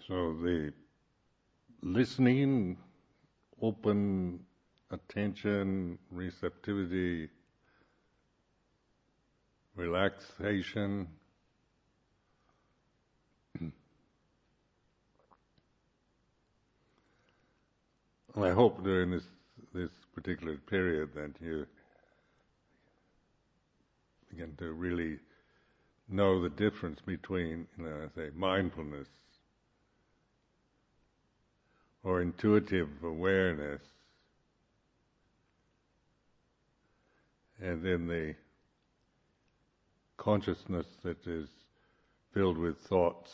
So the listening, open attention, receptivity, relaxation. I hope during this this particular period that you begin to really know the difference between, you know, say, mindfulness or intuitive awareness and then the consciousness that is filled with thoughts.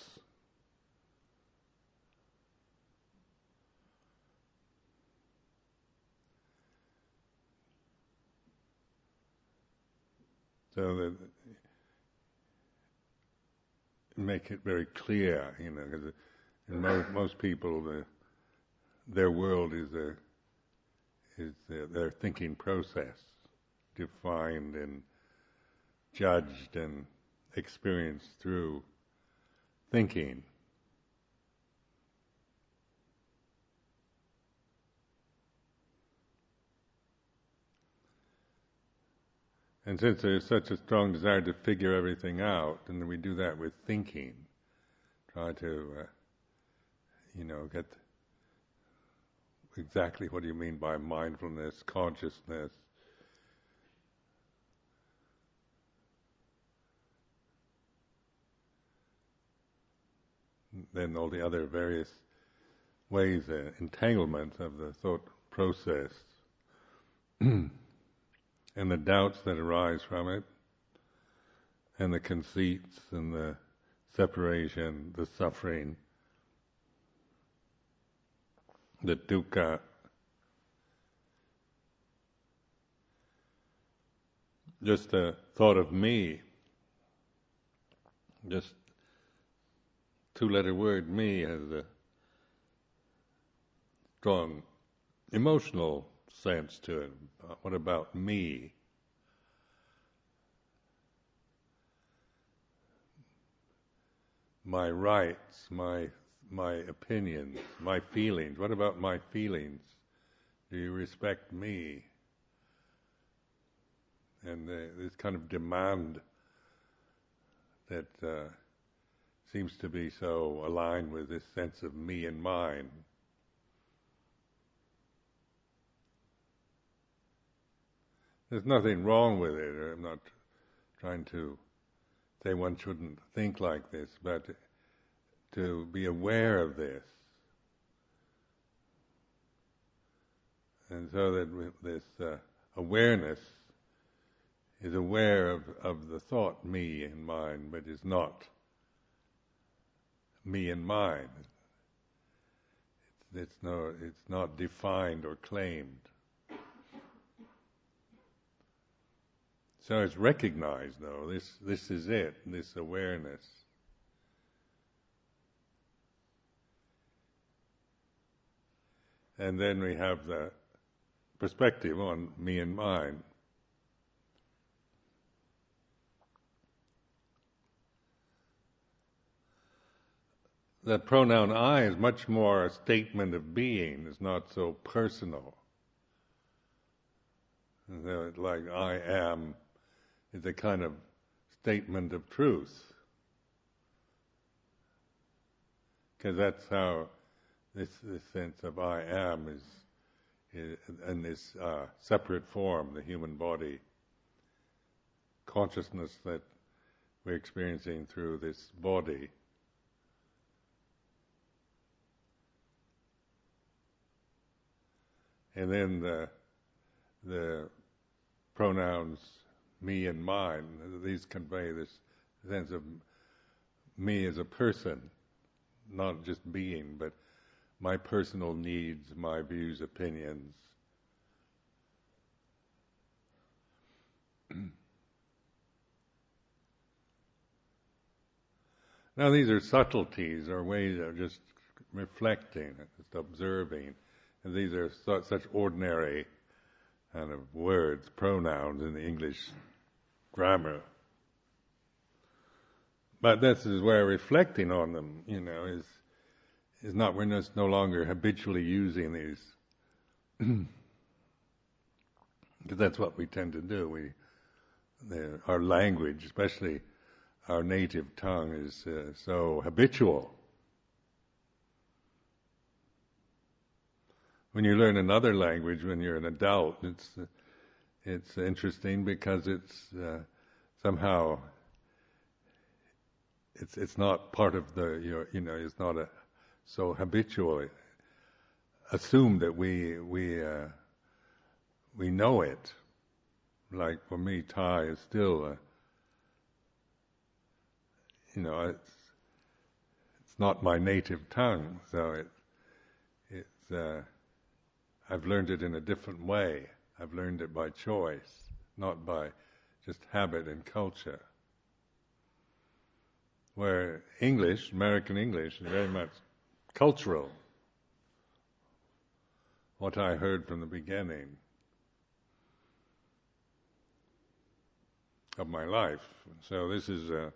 So that make it very clear, you know, because most, most people, the, their world is a is their, their thinking process, defined and judged and experienced through thinking. And since there's such a strong desire to figure everything out, and we do that with thinking, try to, uh, you know, get exactly what do you mean by mindfulness, consciousness. Then all the other various ways, uh, entanglement of the thought process. and the doubts that arise from it, and the conceits and the separation, the suffering, the dukkha. Just the thought of me, just two letter word me has a strong emotional sense to it. What about me? My rights, my my opinions, my feelings. What about my feelings? Do you respect me? And uh, this kind of demand that uh, seems to be so aligned with this sense of me and mine. There's nothing wrong with it. I'm not trying to say one shouldn't think like this, but to be aware of this. And so that this uh, awareness is aware of, of the thought me and mine, but is not me and mine. It's, it's, no, it's not defined or claimed. So it's recognized, though. This this is it. This awareness. And then we have the perspective on me and mine. The pronoun I is much more a statement of being, it's not so personal. Like I am is a kind of statement of truth. Because that's how this, this sense of I am is, is in this uh, separate form, the human body, consciousness that we're experiencing through this body. And then the, the pronouns me and mine. These convey this sense of me as a person, not just being, but my personal needs, my views, opinions. now, these are subtleties or ways of just reflecting, just observing, and these are such ordinary kind of words, pronouns in the English grammar. But this is where reflecting on them, you know, is is not we're just no longer habitually using these because that's what we tend to do. We the, our language, especially our native tongue, is uh, so habitual. When you learn another language when you're an adult, it's it's interesting because it's uh, somehow it's it's not part of the your you know it's not a so habitually Assume that we we uh, we know it. Like for me, Thai is still you know it's it's not my native tongue, so it it's uh, I've learned it in a different way. I've learned it by choice, not by just habit and culture. Where English, American English, is very much cultural. What I heard from the beginning of my life. So this is a,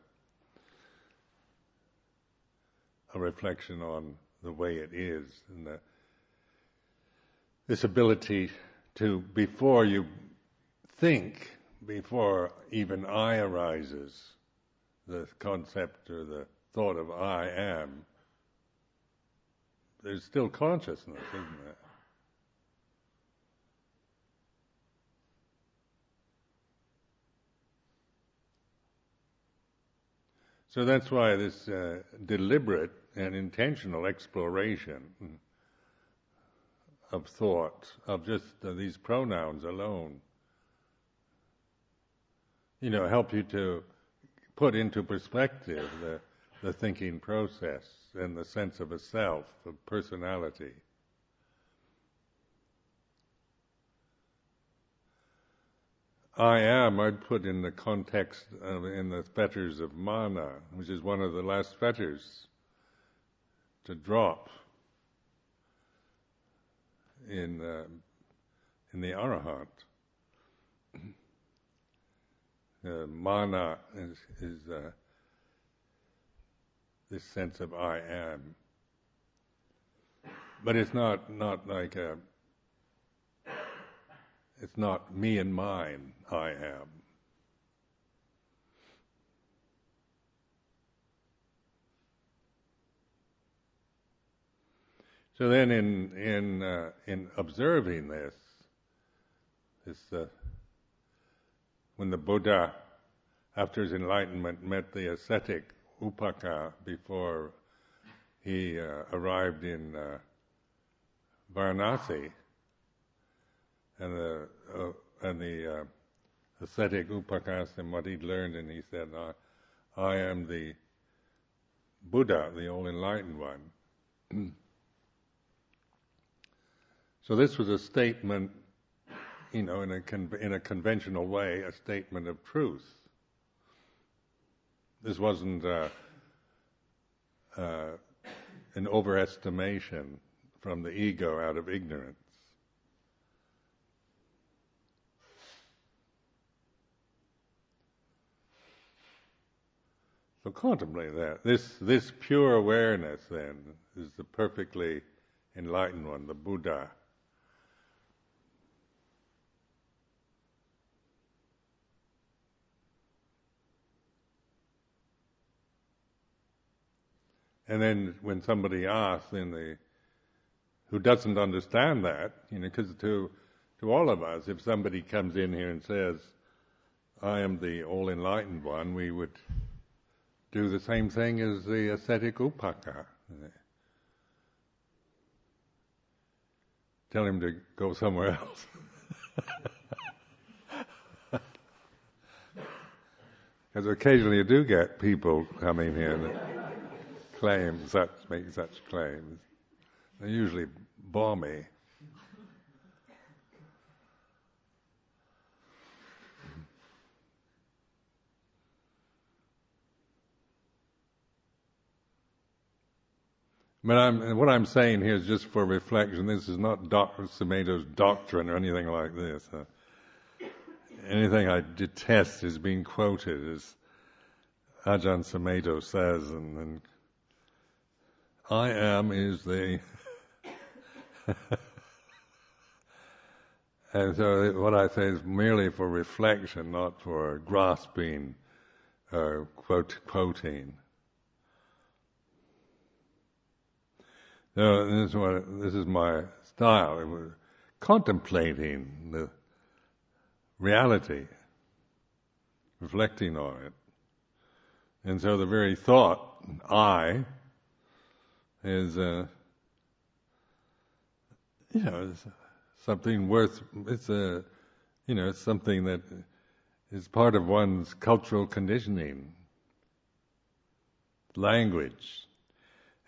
a reflection on the way it is and the, this ability to, before you think, before even I arises, the concept or the thought of I am, there's still consciousness, isn't there? So that's why this uh, deliberate and intentional exploration of thought, of just uh, these pronouns alone, you know, help you to put into perspective the, the thinking process and the sense of a self, of personality. I am, I'd put in the context of, in the fetters of mana, which is one of the last fetters to drop in uh, in the arahant. Uh, mana is, is uh, this sense of I am, but it's not not like a. It's not me and mine. I am. So then, in in uh, in observing this, this uh, when the Buddha, after his enlightenment, met the ascetic Upaka before he uh, arrived in uh, Varanasi, and the uh, and the uh, ascetic Upaka asked him what he'd learned, and he said, "I, I am the Buddha, the all enlightened one." So this was a statement, you know, in a con- in a conventional way, a statement of truth. This wasn't uh, uh, an overestimation from the ego out of ignorance. So contemplate that. This this pure awareness then is the perfectly enlightened one, the Buddha. And then when somebody asks, then the who doesn't understand that, you know, because to to all of us, if somebody comes in here and says, "I am the all enlightened one," we would do the same thing as the ascetic upaka. Tell him to go somewhere else. Because occasionally you do get people coming here that claim such, make such claims. They're usually balmy. But I'm, what I'm saying here is just for reflection. This is not Dr. Sumedho's doctrine or anything like this. Uh, anything I detest is being quoted as Ajahn Sumedho says, and, and I am is the. and so what I say is merely for reflection, not for grasping or quote, quoting. So this is what this is my style, contemplating the reality, reflecting on it. And so the very thought, I, is, uh, you know, something worth, it's a, you know, something that is part of one's cultural conditioning, language.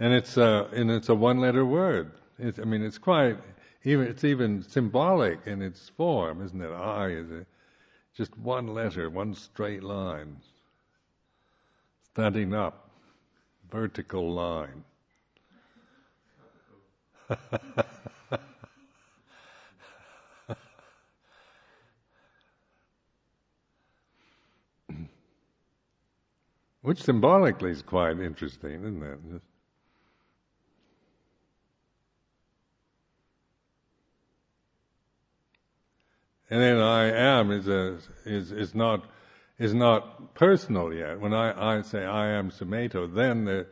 And it's a, and it's a one-letter word. It's, I mean, it's quite, even, it's even symbolic in its form, isn't it? I is a, just one letter, one straight line standing up, vertical line. Which symbolically is quite interesting, isn't it? And then I am is a, is is not is not personal yet. When I, I say I am Sumedho, then the,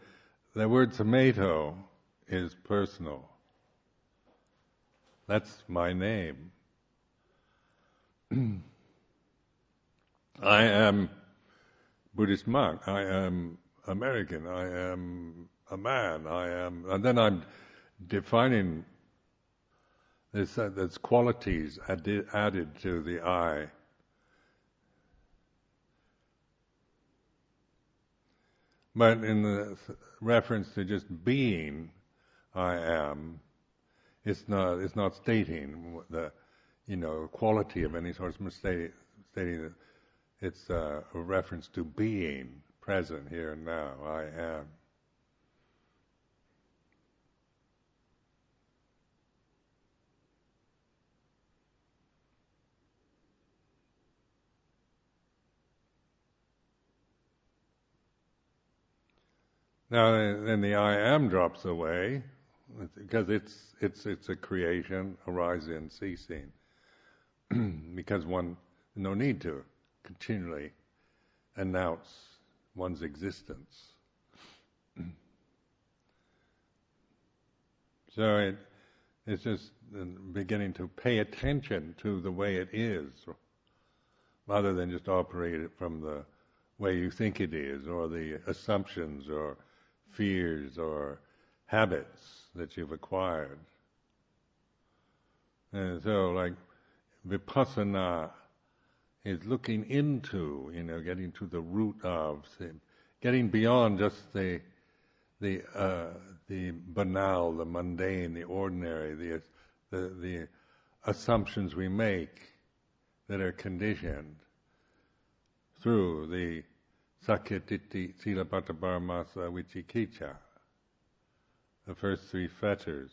the word Sumedho is personal. That's my name. I am Buddhist monk. I am American. I am a man. I am, and then I'm defining there's, uh, qualities added, added to the I. But in the reference to just being, I am, it's not, it's not stating the, you know, quality of any sort. It's stating, that it's a reference to being present here and now. I am. Now, then the I am drops away because it's it's it's a creation arising ceasing. because one no need to continually announce one's existence. so it it's just beginning to pay attention to the way it is, rather than just operate it from the way you think it is, or the assumptions, or fears or habits that you've acquired. And so, like, vipassana is looking into, you know, getting to the root of, getting beyond just the the uh, the banal, the mundane, the ordinary, the the, the assumptions we make that are conditioned through the Sakkayaditthi Silabbata Paramasa the first three fetters.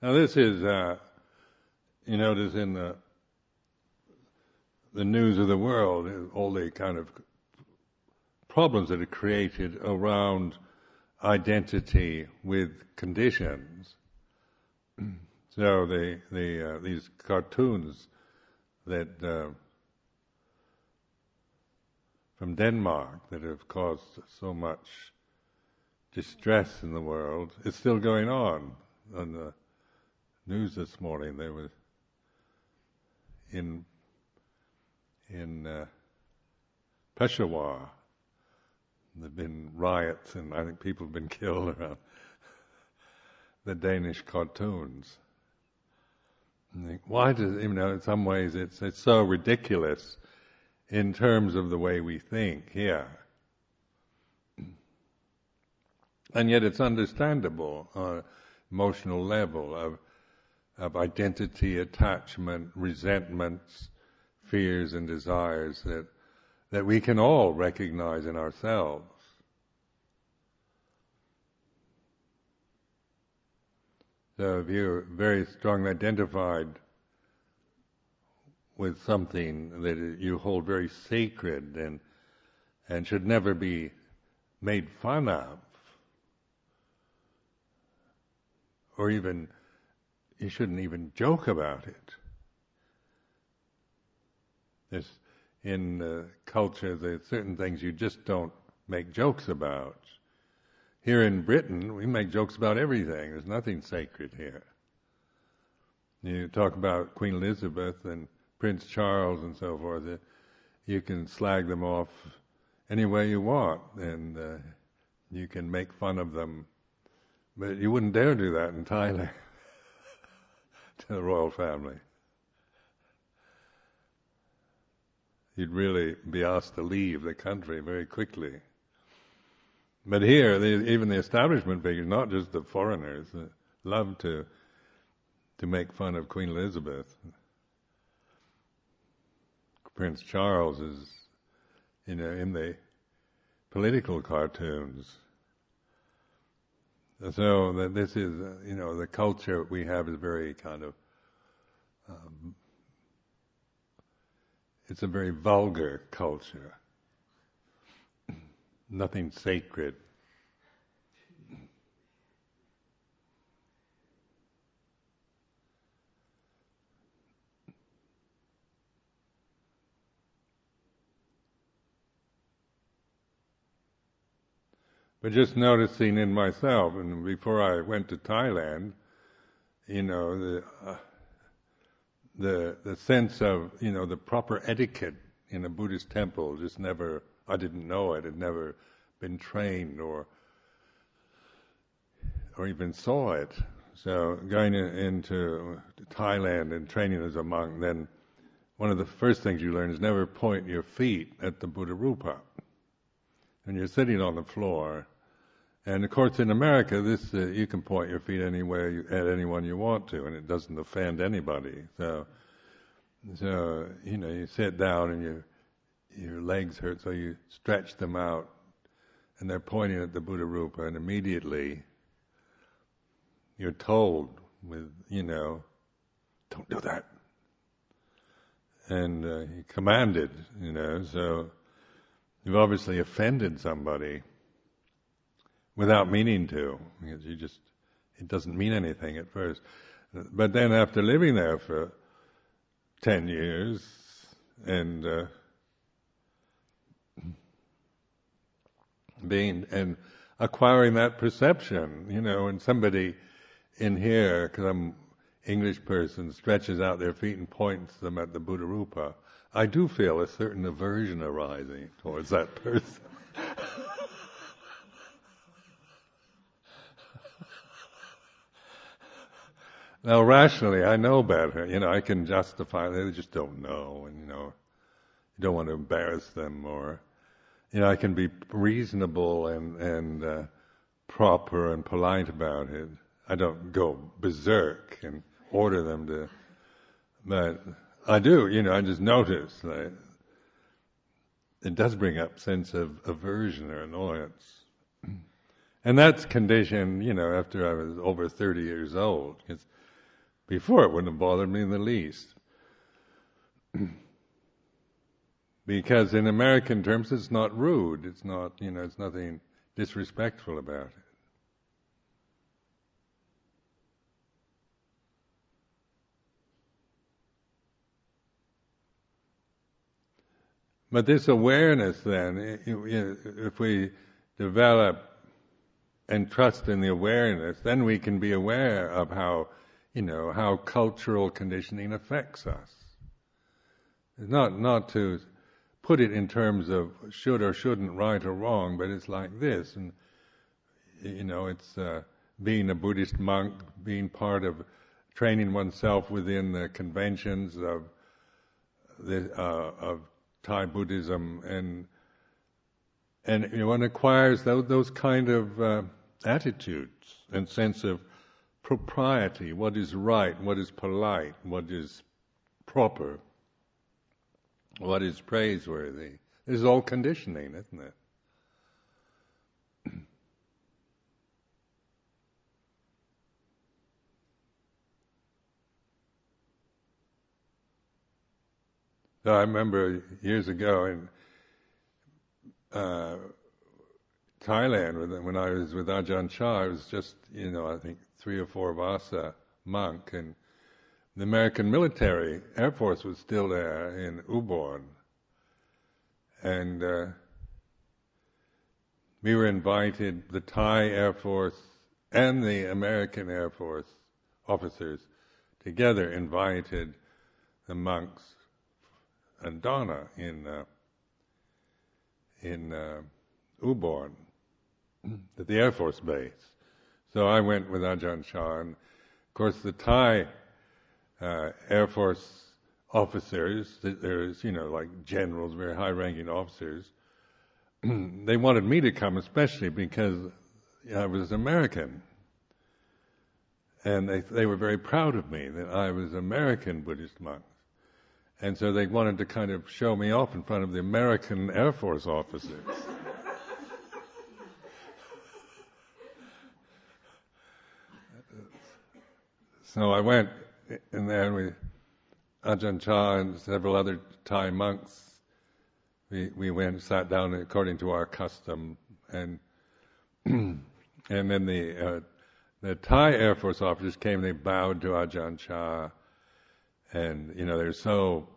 Now this is uh, you notice in the the news of the world, all the kind of problems that are created around identity with conditions. so the the uh, these cartoons that uh, from Denmark that have caused so much distress in the world, is still going on. On the news this morning, there was in in uh, Peshawar. There've been riots, and I think people have been killed around the Danish cartoons. Think, why does you know? In some ways, it's it's so ridiculous in terms of the way we think here, and yet it's understandable on an emotional level of of identity, attachment, resentments, fears and desires that that we can all recognize in ourselves. So if you're very strongly identified with something that you hold very sacred and and should never be made fun of, or even you shouldn't even joke about it. There's in uh, culture are certain things you just don't make jokes about. Here in Britain, we make jokes about everything. There's nothing sacred here. You talk about Queen Elizabeth and Prince Charles and so forth. Uh, you can slag them off any way you want, and uh, you can make fun of them, but you wouldn't dare do that in Thailand to the royal family. You'd really be asked to leave the country very quickly. But here, the, even the establishment figures, not just the foreigners, uh, love to to make fun of Queen Elizabeth. Prince Charles is, you know, in the political cartoons. So that this is, uh, you know, the culture we have is very kind of, um, it's a very vulgar culture nothing sacred. But just noticing in myself, and before I went to Thailand, you know, the uh, the the sense of you know the proper etiquette in a Buddhist temple just never I didn't know it. Had never been trained or or even saw it. So going in, into Thailand and training as a monk, then one of the first things you learn is never point your feet at the Buddha Rupa. And you're sitting on the floor. And of course, in America, this uh, you can point your feet anywhere you, at anyone you want to, and it doesn't offend anybody. So, so you know, you sit down and you your legs hurt, so you stretch them out, and they're pointing at the Buddha Rupa, and immediately you're told with, you know, don't do that. And uh, he commanded, you know, so you've obviously offended somebody without meaning to, because you just, it doesn't mean anything at first. But then after living there for 10 years, and uh, being and acquiring that perception, you know, when somebody in here, because I'm English person, stretches out their feet and points them at the Buddha Rupa, I do feel a certain aversion arising towards that person. Now, rationally, I know better. You know, I can justify. They just don't know, and you know, you don't want to embarrass them or you know, I can be reasonable and and uh, proper and polite about it. I don't go berserk and order them to, but I do. You know, I just notice that it does bring up sense of aversion or annoyance, and that's conditioned. You know, after I was over thirty years old, because before it wouldn't have bothered me in the least. Because in American terms, it's not rude. It's not, you know, it's nothing disrespectful about it. But this awareness, then, if we develop and trust in the awareness, then we can be aware of how, you know, how cultural conditioning affects us. It's not not to put it in terms of should or shouldn't, right or wrong, but it's like this, and you know, it's uh, being a Buddhist monk, being part of training oneself within the conventions of the uh, of Thai Buddhism, and and you know, one acquires those, those kind of uh, attitudes and sense of propriety, what is right, what is polite, what is proper what is praiseworthy, This is all conditioning, isn't it? So I remember years ago in uh, Thailand when I was with Ajahn Chah, I was just, you know, I think three or four Vasa monk, and the American military Air Force was still there in Ubon, and uh, we were invited, the Thai Air Force and the American Air Force officers together invited the monks and Dana in uh, in uh, Ubon at the Air Force Base. So I went with Ajahn Chah, and of course the Thai uh, Air Force officers, there's you know like generals, very high-ranking officers. they wanted me to come, especially because I was American, and they they were very proud of me that I was American Buddhist monk. And so they wanted to kind of show me off in front of the American Air Force officers. so I went in there and we, Ajahn Chah and several other Thai monks, we, we went, sat down according to our custom, and and then the uh, the Thai Air Force officers came. They bowed to Ajahn Chah, and you know they're so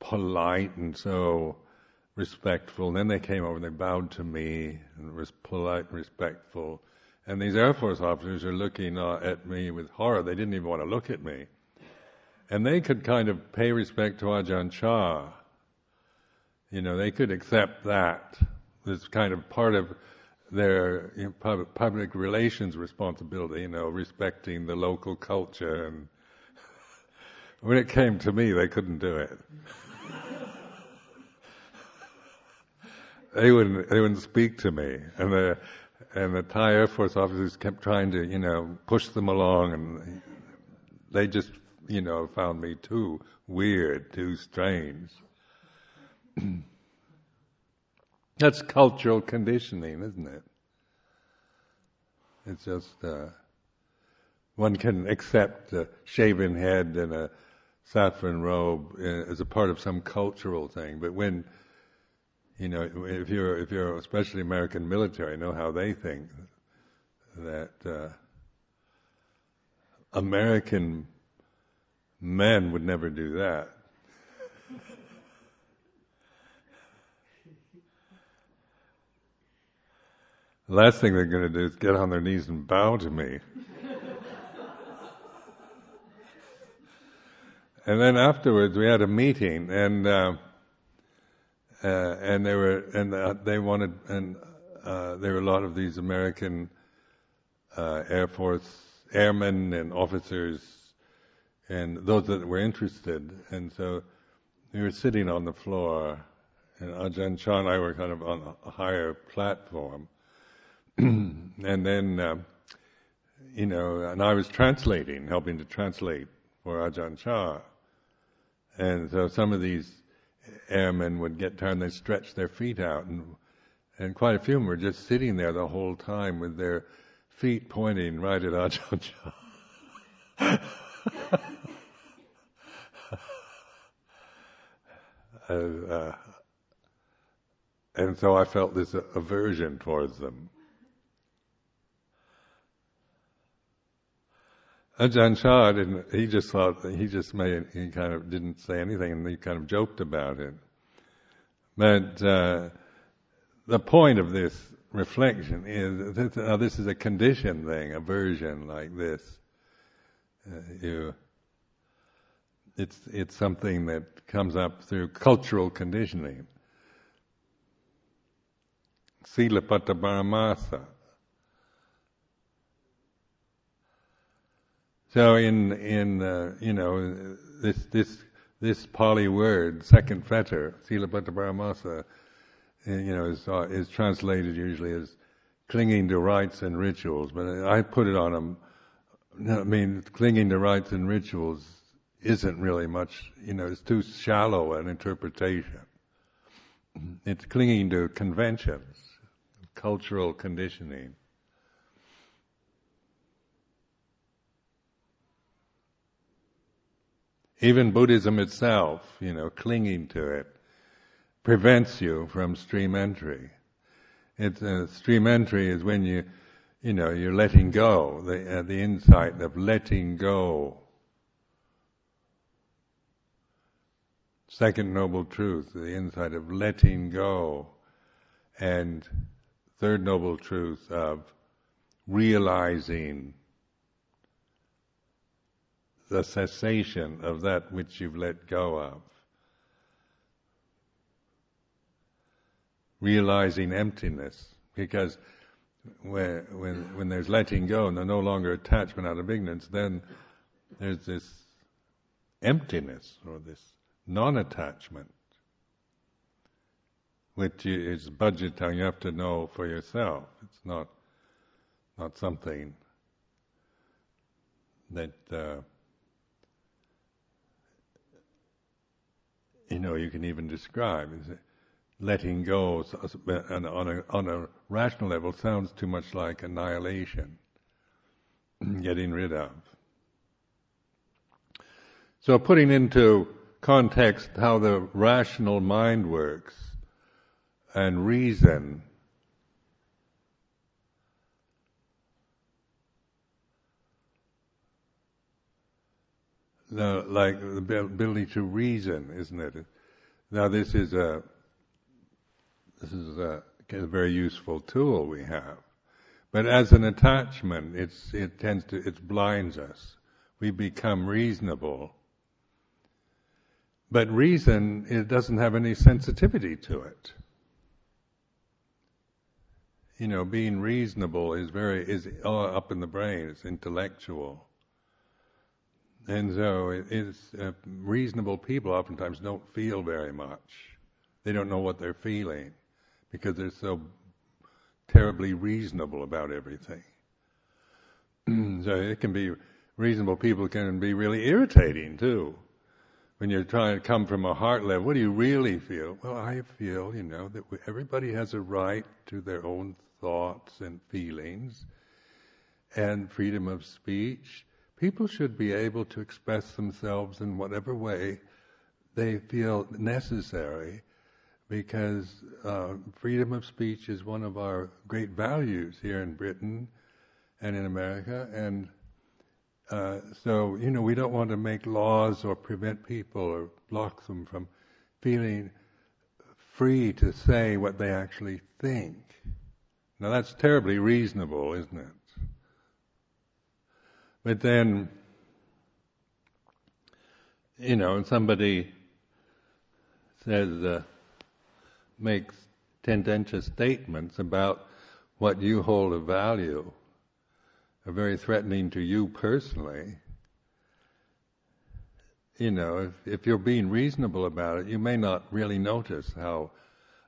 polite and so respectful. And then they came over and they bowed to me and was polite and respectful. And these Air Force officers are looking uh, at me with horror. They didn't even want to look at me. And they could kind of pay respect to Ajahn Chah. You know, they could accept that as kind of part of their you know, public, public relations responsibility, you know, respecting the local culture. And when it came to me, they couldn't do it. they wouldn't they wouldn't speak to me, and the and the Thai Air Force officers kept trying to you know push them along, and they just you know found me too weird, too strange. That's cultural conditioning, isn't it? It's just uh, one can accept a shaven head and a saffron robe uh, as a part of some cultural thing, but when you know, if you're if you're especially American military, know how they think that uh, American men would never do that. the last thing they're going to do is get on their knees and bow to me. and then afterwards, we had a meeting, and. Uh, uh, and they were and uh, they wanted and uh, there were a lot of these American uh, Air Force airmen and officers and those that were interested, and so we were sitting on the floor, and Ajahn Chah and I were kind of on a higher platform, and then. Uh, you know, and I was translating, helping to translate for Ajahn Chah. And so some of these airmen would get tired and they'd stretch their feet out and and quite a few of them were just sitting there the whole time with their feet pointing right at Ajahn Chah. and, uh, and so I felt this aversion towards them. Ajahn Chah didn't, he just thought, he just made, he kind of didn't say anything and he kind of joked about it. But, uh, the point of this reflection is that oh, this is a conditioned thing, aversion like this. Uh, you, it's, it's something that comes up through cultural conditioning. Sila paramasa. So in in uh, you know this this this Pali word second fetter silabbata paramasa, uh, you know is uh, is translated usually as clinging to rites and rituals, but I put it on them. I mean, clinging to rites and rituals isn't really much. You know, it's too shallow an interpretation. It's clinging to conventions, cultural conditioning. Even Buddhism itself, you know, clinging to it, prevents you from stream entry. It's uh, stream entry is when you, you know, you're letting go, the uh, the insight of letting go. Second noble truth, the insight of letting go, and third noble truth of realizing the cessation of that which you've let go of. Realizing emptiness, because when, when, when there's letting go and there's no longer attachment out of ignorance, then there's this emptiness or this non-attachment, which is bhajita. You have to know for yourself. It's not not something that uh, you know, you can even describe. Letting go on a, on a rational level sounds too much like annihilation, getting rid of. So putting into context how the rational mind works and reason Now, like the ability to reason, isn't it? Now, this is a this is a, a very useful tool we have, but as an attachment, it's it tends to it blinds us. We become reasonable, but reason it doesn't have any sensitivity to it. You know, being reasonable is very is up in the brain. It's intellectual and so it's uh, reasonable people oftentimes don't feel very much. They don't know what they're feeling because they're so terribly reasonable about everything. so it can be reasonable people can be really irritating too. When you're trying to come from a heart level, what do you really feel? Well, I feel, you know, that everybody has a right to their own thoughts and feelings and freedom of speech people should be able to express themselves in whatever way they feel necessary because uh, freedom of speech is one of our great values here in Britain and in America. And uh, so, you know, we don't want to make laws or prevent people or block them from feeling free to say what they actually think. Now, that's terribly reasonable, isn't it? But then, you know, somebody says, uh, makes tendentious statements about what you hold of value are very threatening to you personally. You know, if, if you're being reasonable about it, you may not really notice how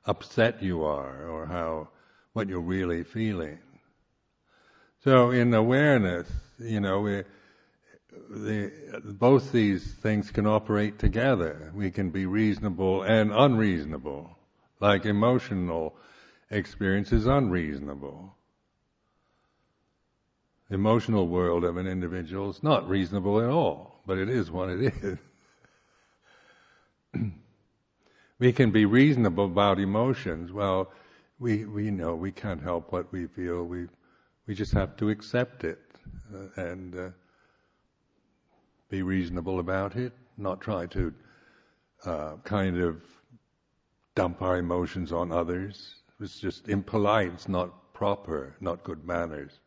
upset you are or how what you're really feeling. So in awareness, you know, the, both these things can operate together. We can be reasonable and unreasonable. Like emotional experience is unreasonable. The emotional world of an individual is not reasonable at all, but it is what it is. we can be reasonable about emotions. Well, we, we know we can't help what we feel. We we just have to accept it uh, and uh, be reasonable about it, not try to uh, kind of dump our emotions on others. It's just impolite, it's not proper, not good manners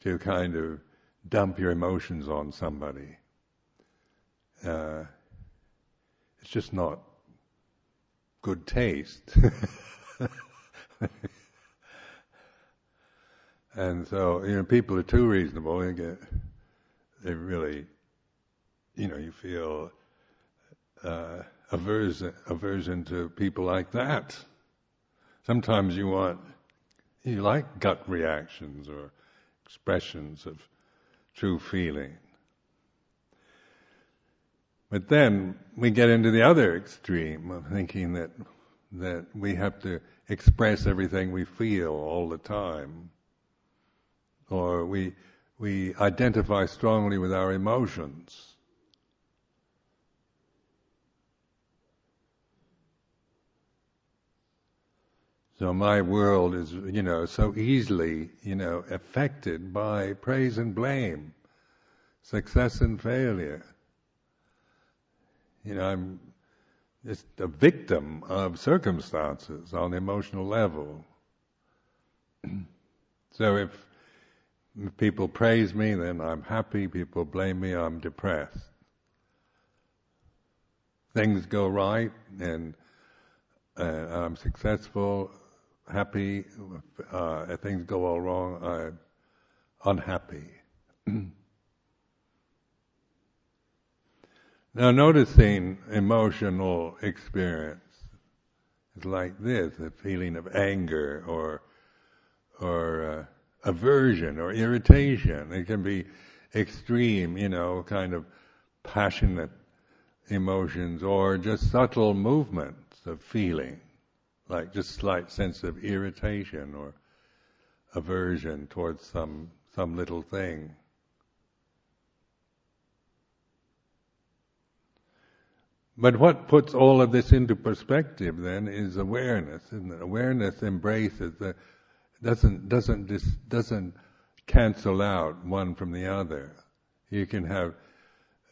to kind of dump your emotions on somebody. Uh, it's just not good taste. And so, you know, people are too reasonable. They get, they really, you know, you feel uh, aversion, aversion to people like that. Sometimes you want, you like gut reactions or expressions of true feeling. But then we get into the other extreme of thinking that that we have to express everything we feel all the time. Or we, we identify strongly with our emotions. So my world is, you know, so easily, you know, affected by praise and blame, success and failure. You know, I'm just a victim of circumstances on the emotional level. so if people praise me, then I'm happy. People blame me, I'm depressed. Things go right and uh, I'm successful, happy. Uh, if things go all wrong, I'm unhappy. now, noticing emotional experience is like this: a feeling of anger or or uh, aversion or irritation. It can be extreme, you know, kind of passionate emotions, or just subtle movements of feeling like just slight sense of irritation or aversion towards some some little thing. But what puts all of this into perspective then is awareness, it? Awareness embraces the doesn't doesn't dis, doesn't cancel out one from the other. You can have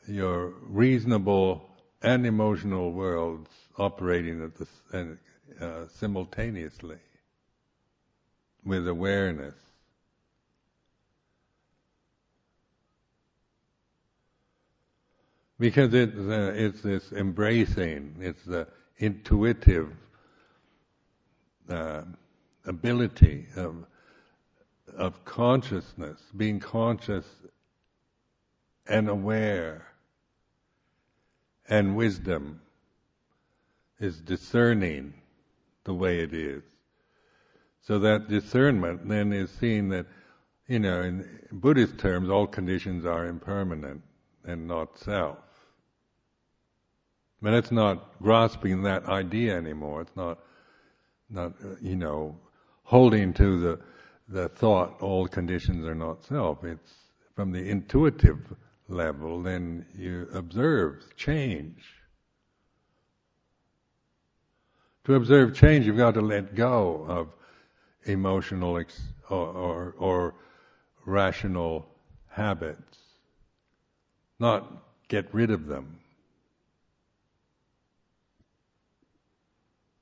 your reasonable and emotional worlds operating at the uh, simultaneously with awareness. Because it's, uh, it's this embracing, it's the intuitive uh, ability of, of consciousness, being conscious and aware, and wisdom is discerning the way it is. So that discernment then is seeing that, you know, in Buddhist terms, all conditions are impermanent and not self. But it's not grasping that idea anymore. It's not, not you know, holding to the the thought all conditions are not self. It's from the intuitive level. Then you observe change To observe change, you've got to let go of emotional ex- or, or, or rational habits, not get rid of them.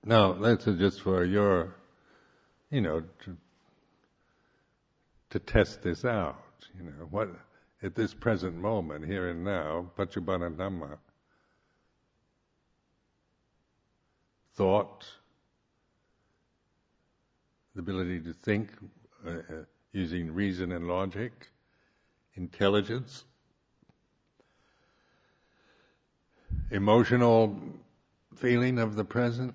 Now, that's just for your, you know, to, to test this out. You know, what at this present moment, here and now, Paccuppanna Dhamma, thought, the ability to think uh, uh, using reason and logic, intelligence, emotional feeling of the present.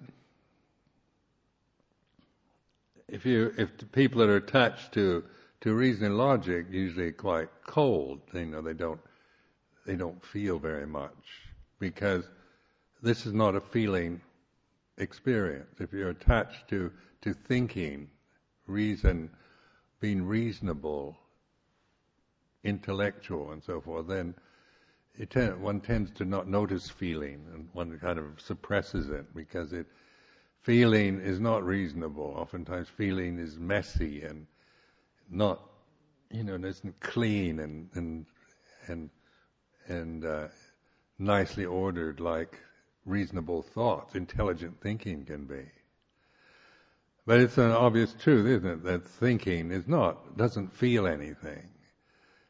If you, if the people that are attached to to reason and logic, usually quite cold. You know, they don't they don't feel very much because this is not a feeling experience, if you're attached to, to thinking, reason, being reasonable, intellectual, and so forth, then ten, one tends to not notice feeling, and one kind of suppresses it because it feeling is not reasonable. Oftentimes, feeling is messy and not, you know, isn't clean and and and and uh, nicely ordered like reasonable thoughts, intelligent thinking can be. But it's an obvious truth, isn't it, that thinking is not, doesn't feel anything.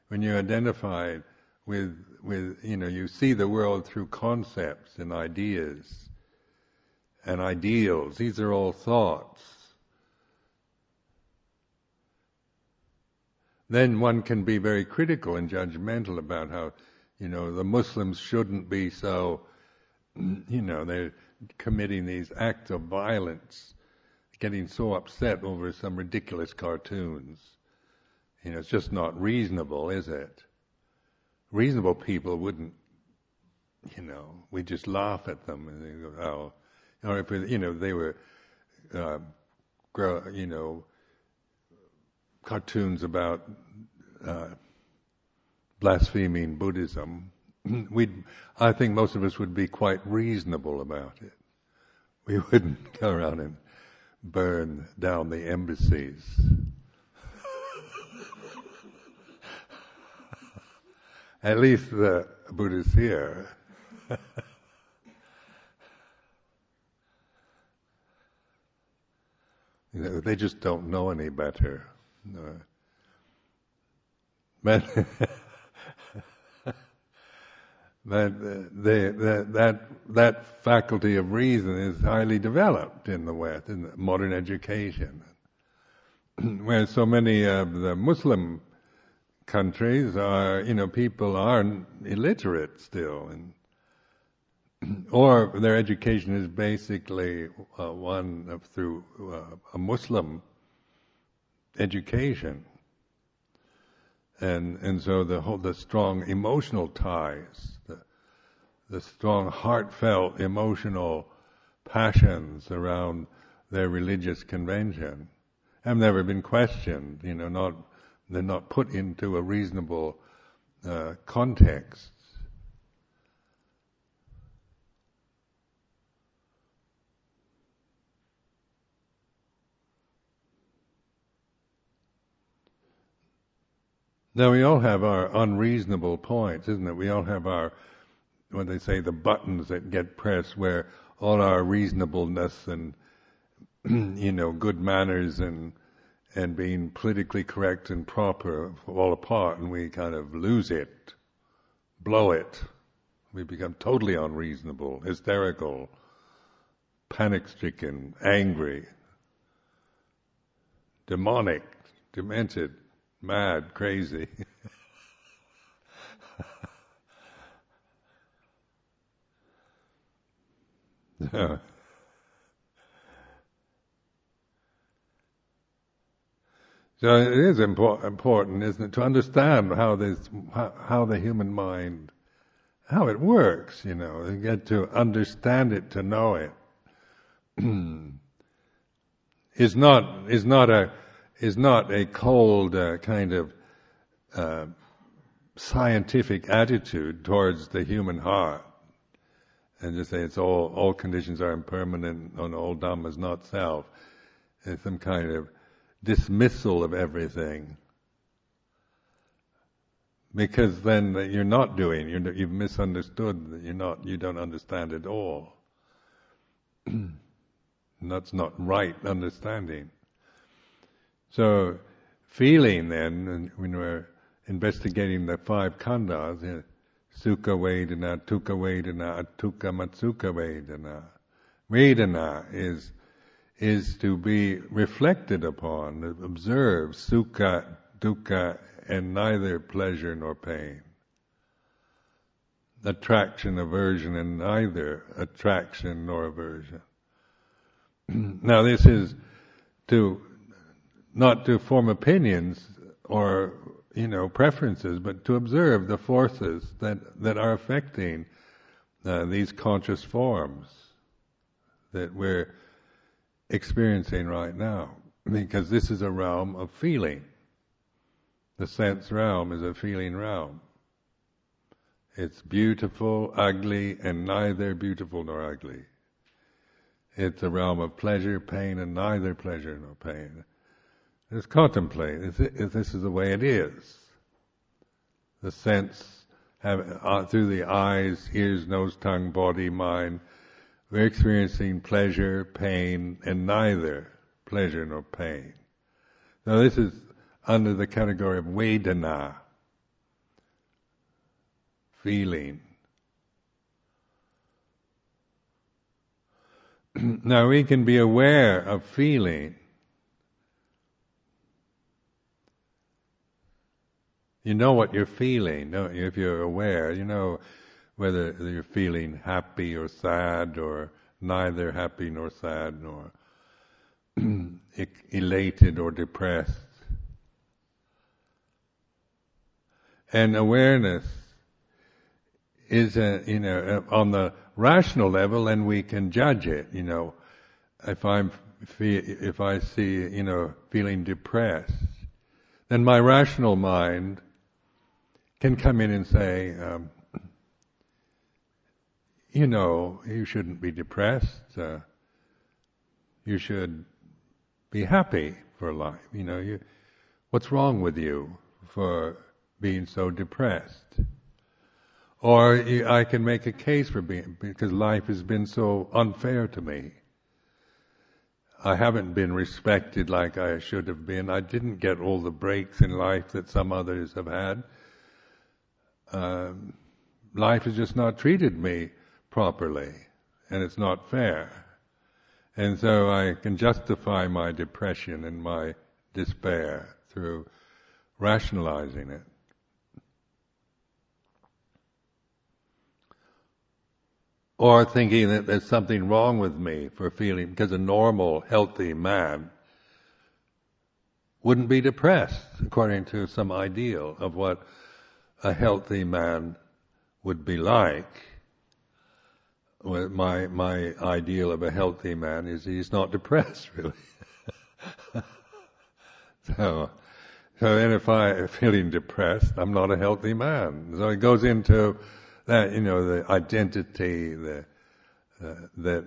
When you're identified with, with, you know, you see the world through concepts and ideas and ideals. These are all thoughts. Then one can be very critical and judgmental about how, you know, the Muslims shouldn't be so you know, they're committing these acts of violence, getting so upset over some ridiculous cartoons. You know, it's just not reasonable, is it? Reasonable people wouldn't, you know, we just laugh at them and they go, oh, or if, you know, they were uh, grow, you know, cartoons about uh, blaspheming Buddhism, we I think most of us would be quite reasonable about it. We wouldn't go around and burn down the embassies. At least the Buddhists here. you know, they just don't know any better. No. But that, uh, they, that, that, that faculty of reason is highly developed in the West, in modern education. Where so many of the Muslim countries are, you know, people are illiterate still, and or their education is basically uh, one of through uh, a Muslim education, and and so the whole the strong emotional ties, the the strong heartfelt emotional passions around their religious convention have never been questioned. You know, not they're not put into a reasonable uh, context. Now we all have our unreasonable points, isn't it? We all have our, what they say, the buttons that get pressed where all our reasonableness and, you know, good manners and and being politically correct and proper fall apart and we kind of lose it, blow it. We become totally unreasonable, hysterical, panic stricken, angry, demonic, demented, mad, crazy. So it is impor- important, isn't it, to understand how this, how, how, the human mind, how it works, you know, and get to understand it, to know it. is not is not a is not a cold uh, kind of uh, scientific attitude towards the human heart, and just say it's all all conditions are impermanent, and all Dhamma is not self. It's some kind of dismissal of everything. Because then you're not doing, you're, you've misunderstood, you're not, you don't understand at all. that's not right understanding. So, feeling then, when we're investigating the five khandhas, Sukha Vedana, Dukkha Vedana, Adukkhamasukha Vedana. Vedana is is to be reflected upon, observed, sukha, dukkha, and neither pleasure nor pain. Attraction, aversion, and neither attraction nor aversion. now this is to, not to form opinions or, you know, preferences, but to observe the forces that, that are affecting uh, these conscious forms that we're experiencing right now. Because this is a realm of feeling. The sense realm is a feeling realm. It's beautiful, ugly, and neither beautiful nor ugly. It's a realm of pleasure, pain, and neither pleasure nor pain. Just contemplate if this is the way it is. The sense have, uh, through the eyes, ears, nose, tongue, body, mind, we're experiencing pleasure, pain, and neither pleasure nor pain. Now this is under the category of Vedana, feeling. now we can be aware of feeling. You know what you're feeling, don't you? If you're aware, you know whether you're feeling happy or sad or neither happy nor sad nor elated or depressed. And awareness is, a, you know, on the rational level, and we can judge it. You know, if I'm if I see, you know, feeling depressed, then my rational mind can come in and say, um, you know, you shouldn't be depressed. Uh, you should be happy for life. You know, you, what's wrong with you for being so depressed? Or I can make a case for being, because life has been so unfair to me. I haven't been respected like I should have been. I didn't get all the breaks in life that some others have had. Um, life has just not treated me properly, and it's not fair. And so I can justify my depression and my despair through rationalizing it. Or thinking that there's something wrong with me for feeling, because a normal, healthy man wouldn't be depressed, according to some ideal of what a healthy man would be like. My, my ideal of a healthy man is he's not depressed, really. so, so then if I am feeling depressed, I'm not a healthy man. So it goes into that you know the identity, the uh, that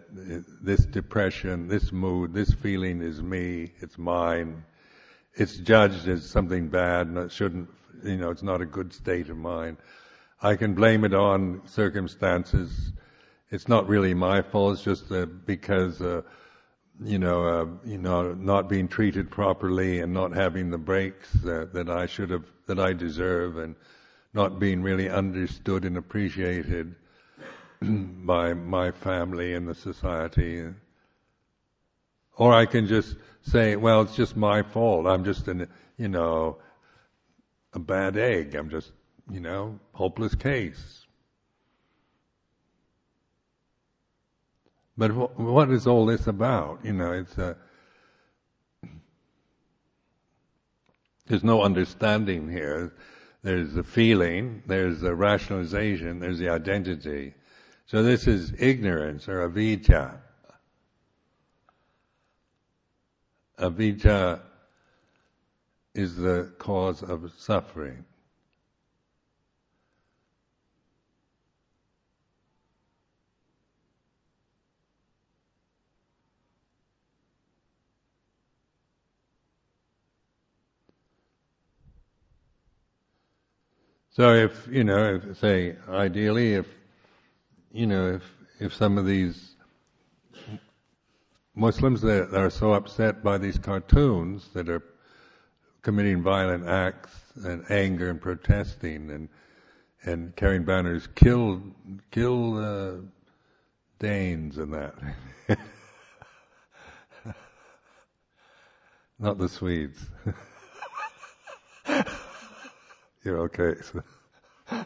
this depression, this mood, this feeling is me, it's mine. It's judged as something bad, and it shouldn't. You know, it's not a good state of mind. I can blame it on circumstances. It's not really my fault. It's just uh, because. Uh, you know, uh, you know, not being treated properly and not having the breaks that, that I should have, that I deserve, and not being really understood and appreciated by my family and the society. Or I can just say, well, it's just my fault. I'm just an, you know, a bad egg. I'm just, you know, hopeless case. But what is all this about? You know, it's a, there's no understanding here. There's the feeling, there's the rationalization, there's the identity. So this is ignorance or avijja. Avijja is the cause of suffering. So if, you know, if, say, ideally, if, you know, if, if some of these Muslims that are so upset by these cartoons that are committing violent acts and anger and protesting and and carrying banners, kill kill uh, Danes and that. Not the Swedes. You're okay.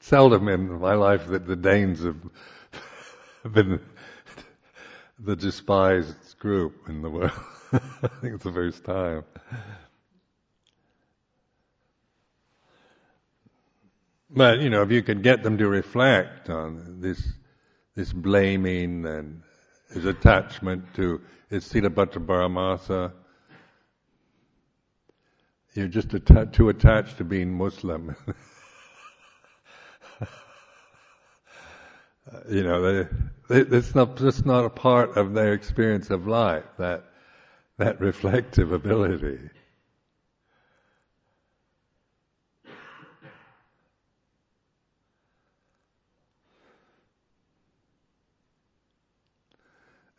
Seldom in my life that the Danes have been the despised group in the world. I think it's the first time. But you know, if you could get them to reflect on this, this blaming and his attachment to his Silabbata Paramasa, you're just too attached to being Muslim. you know, it's not just not a part of their experience of life. That that reflective ability.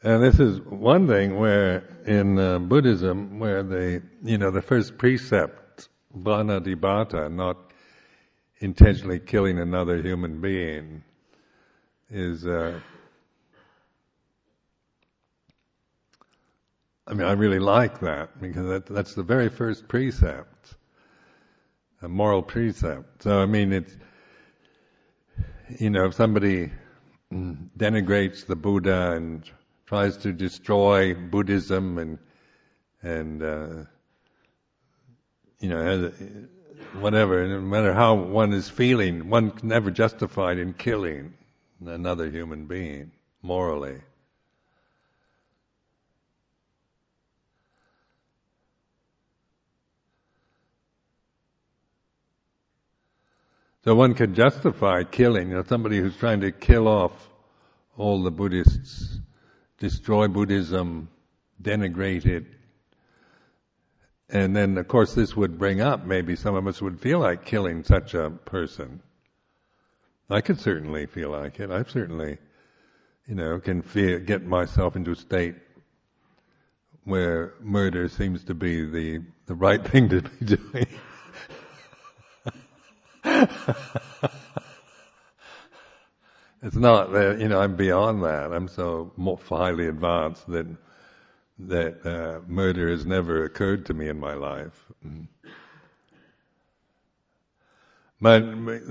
And this is one thing where in uh, Buddhism, where they, you know, the first precept, panatipata, not intentionally killing another human being, is, uh, I mean, I really like that because that, that's the very first precept, a moral precept. So, I mean, it's, you know, if somebody denigrates the Buddha and tries to destroy Buddhism and and uh, you know whatever. No matter how one is feeling, one can never justified in killing another human being, morally. So one could justify killing, you know, somebody who's trying to kill off all the Buddhists, destroy Buddhism, denigrate it. And then, of course, this would bring up maybe some of us would feel like killing such a person. I could certainly feel like it. I've certainly, you know, can feel, get myself into a state where murder seems to be the, the right thing to be doing. it's not that you know I'm beyond that. I'm so more highly advanced that that uh, murder has never occurred to me in my life. But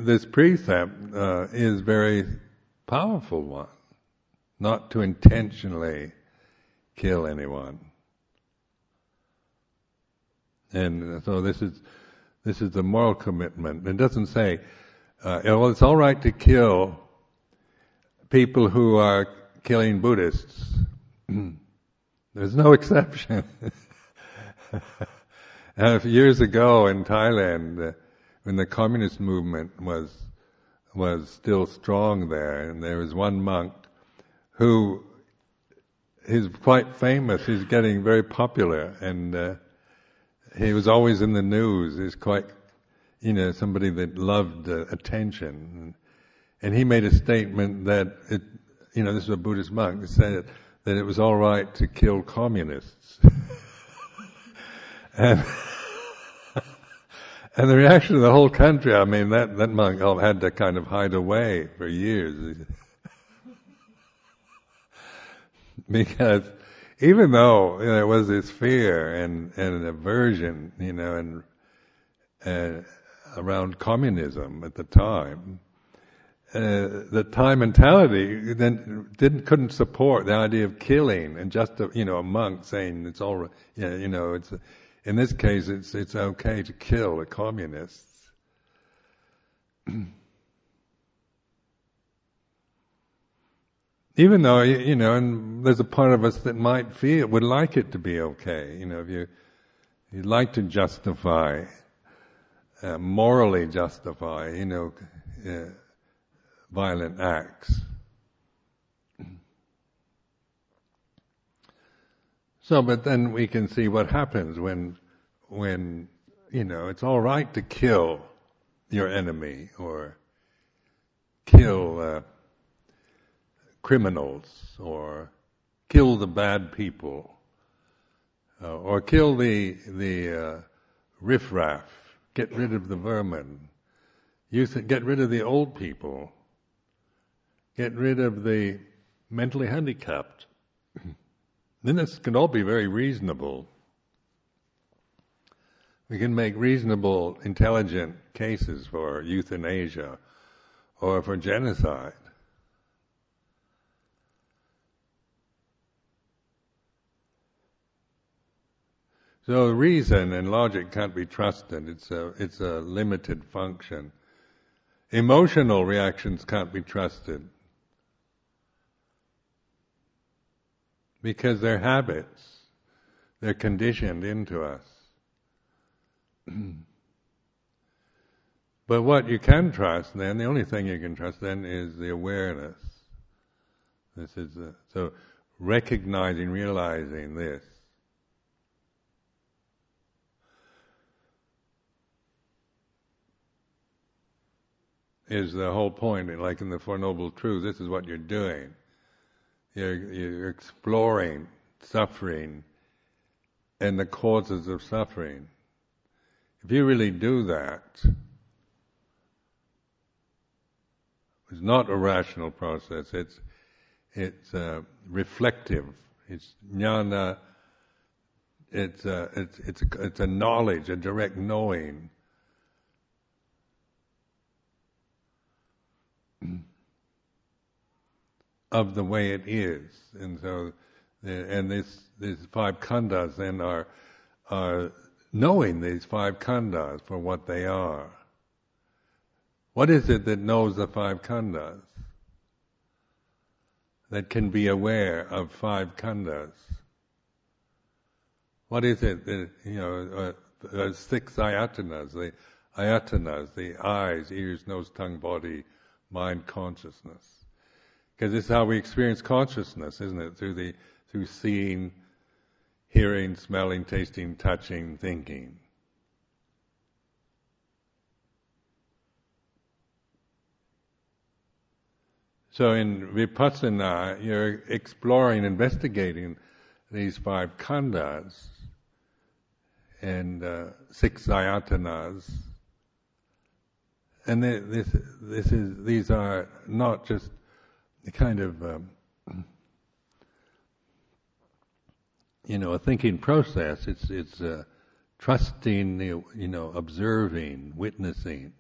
this precept uh, is very powerful one, not to intentionally kill anyone. And so this is this is the moral commitment. It doesn't say, uh, well, it's all right to kill people who are killing Buddhists. There's no exception. years ago in Thailand, uh, when the communist movement was was still strong there, and there was one monk who he's quite famous. He's getting very popular, and uh, he was always in the news. He's quite, you know, somebody that loved uh, attention. And he made a statement that it, you know, this is a Buddhist monk, he said that it was all right to kill communists. and, and the reaction of the whole country, I mean, that, that monk had to kind of hide away for years. because even though you know, there was this fear and, and an aversion, you know, and, and around communism at the time, uh, the Thai mentality then didn't couldn't support the idea of killing and just a, you know a monk saying it's all you know it's in this case it's it's okay to kill the communists. even though you know, and there's a part of us that might feel would like it to be okay. You know, if you you'd like to justify, uh, morally justify, you know, uh, violent acts. So, but then we can see what happens when, when, you know, it's all right to kill your enemy or kill uh, criminals or kill the bad people uh, or kill the the uh, riffraff, get rid of the vermin, it, get rid of the old people, get rid of the mentally handicapped. Then this can all be very reasonable. We can make reasonable, intelligent cases for euthanasia or for genocide. So reason and logic can't be trusted. It's a, it's a limited function. Emotional reactions can't be trusted. Because they're habits. They're conditioned into us. but what you can trust then, the only thing you can trust then is the awareness. This is the, so recognizing, realizing this. is the whole point. Like in the Four Noble Truths, this is what you're doing. You're, you're exploring suffering and the causes of suffering. If you really do that, it's not a rational process. It's it's uh, reflective. It's jnana. It's a, it's it's a, it's a knowledge, a direct knowing of the way it is. And so, and this, these five khandhas then are, are knowing these five khandhas for what they are. What is it that knows the five khandhas? that can be aware of five khandhas. What is it? That, you know, uh, six ayatanas, the ayatanas, the eyes, ears, nose, tongue, body, mind, consciousness. Because this is how we experience consciousness, isn't it? Through the through seeing, hearing, smelling, tasting, touching, thinking. So in vipassana, you're exploring, investigating these five khandhas and uh, six ayatanas. And this, this is, these are not just the kind of, um, you know, a thinking process. It's, it's uh, trusting, you know, observing, witnessing.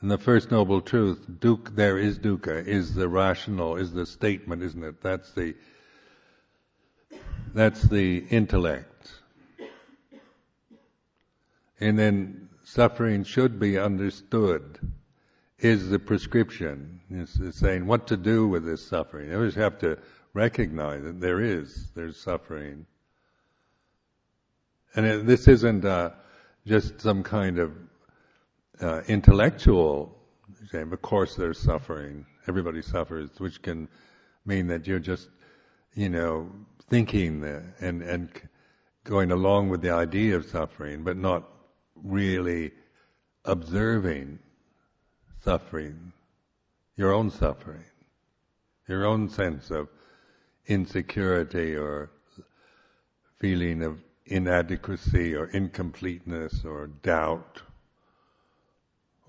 And the first noble truth, duk, there is dukkha, is the rational, is the statement, isn't it? That's the, that's the intellect. And then suffering should be understood is the prescription. It's, it's saying what to do with this suffering. You always have to recognize that there is, there's suffering. And it, this isn't uh, just some kind of uh, intellectual shame. Of course, there's suffering. Everybody suffers, which can mean that you're just, you know, thinking and and going along with the idea of suffering, but not really observing suffering, your own suffering, your own sense of insecurity or feeling of inadequacy or incompleteness or doubt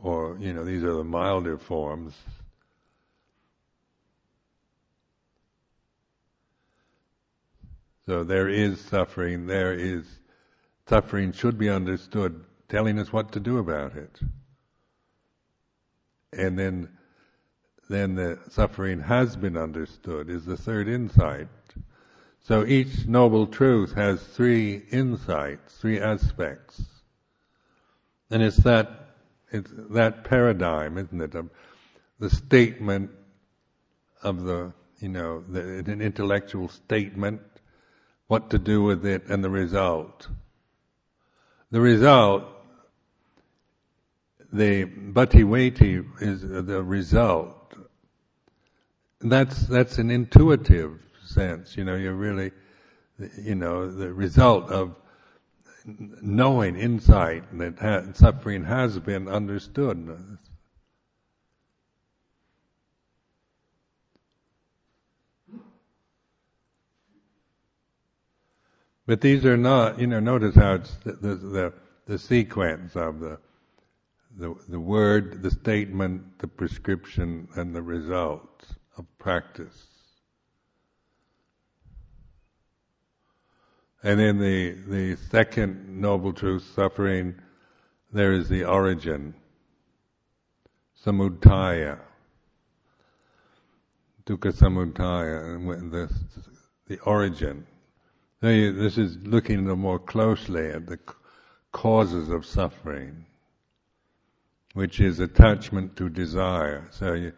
or, you know, these are the milder forms. So there is suffering, there is, suffering should be understood, telling us what to do about it. And then, then the suffering has been understood is the third insight. So each noble truth has three insights, three aspects. And it's that it's that paradigm, isn't it? Of the statement of the, you know, the, an intellectual statement, what to do with it, and the result. The result, the pativedha is the result. That's that's an intuitive sense. You know, you're really, you know, the result of knowing, insight that ha- suffering has been understood. But these are not, you know, notice how it's the, the, the, the sequence of the, the, word, the statement, the prescription, and the result of practice. And in the, the second noble truth, suffering, there is the origin, samudaya, dukkha samudaya, the, the origin. This is looking more closely at the causes of suffering, which is attachment to desire. So you,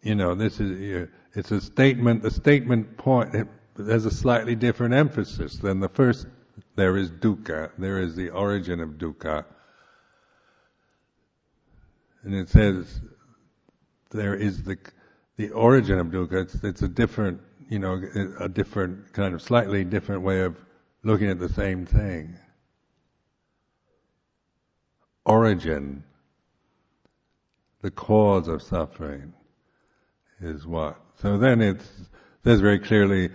you know, this is, it's a statement, the statement point, there's a slightly different emphasis than the first. There is dukkha. There is the origin of dukkha. And it says there is the the origin of dukkha. It's, it's a different, you know, a different kind of slightly different way of looking at the same thing. Origin, the cause of suffering, is what. So then it says very clearly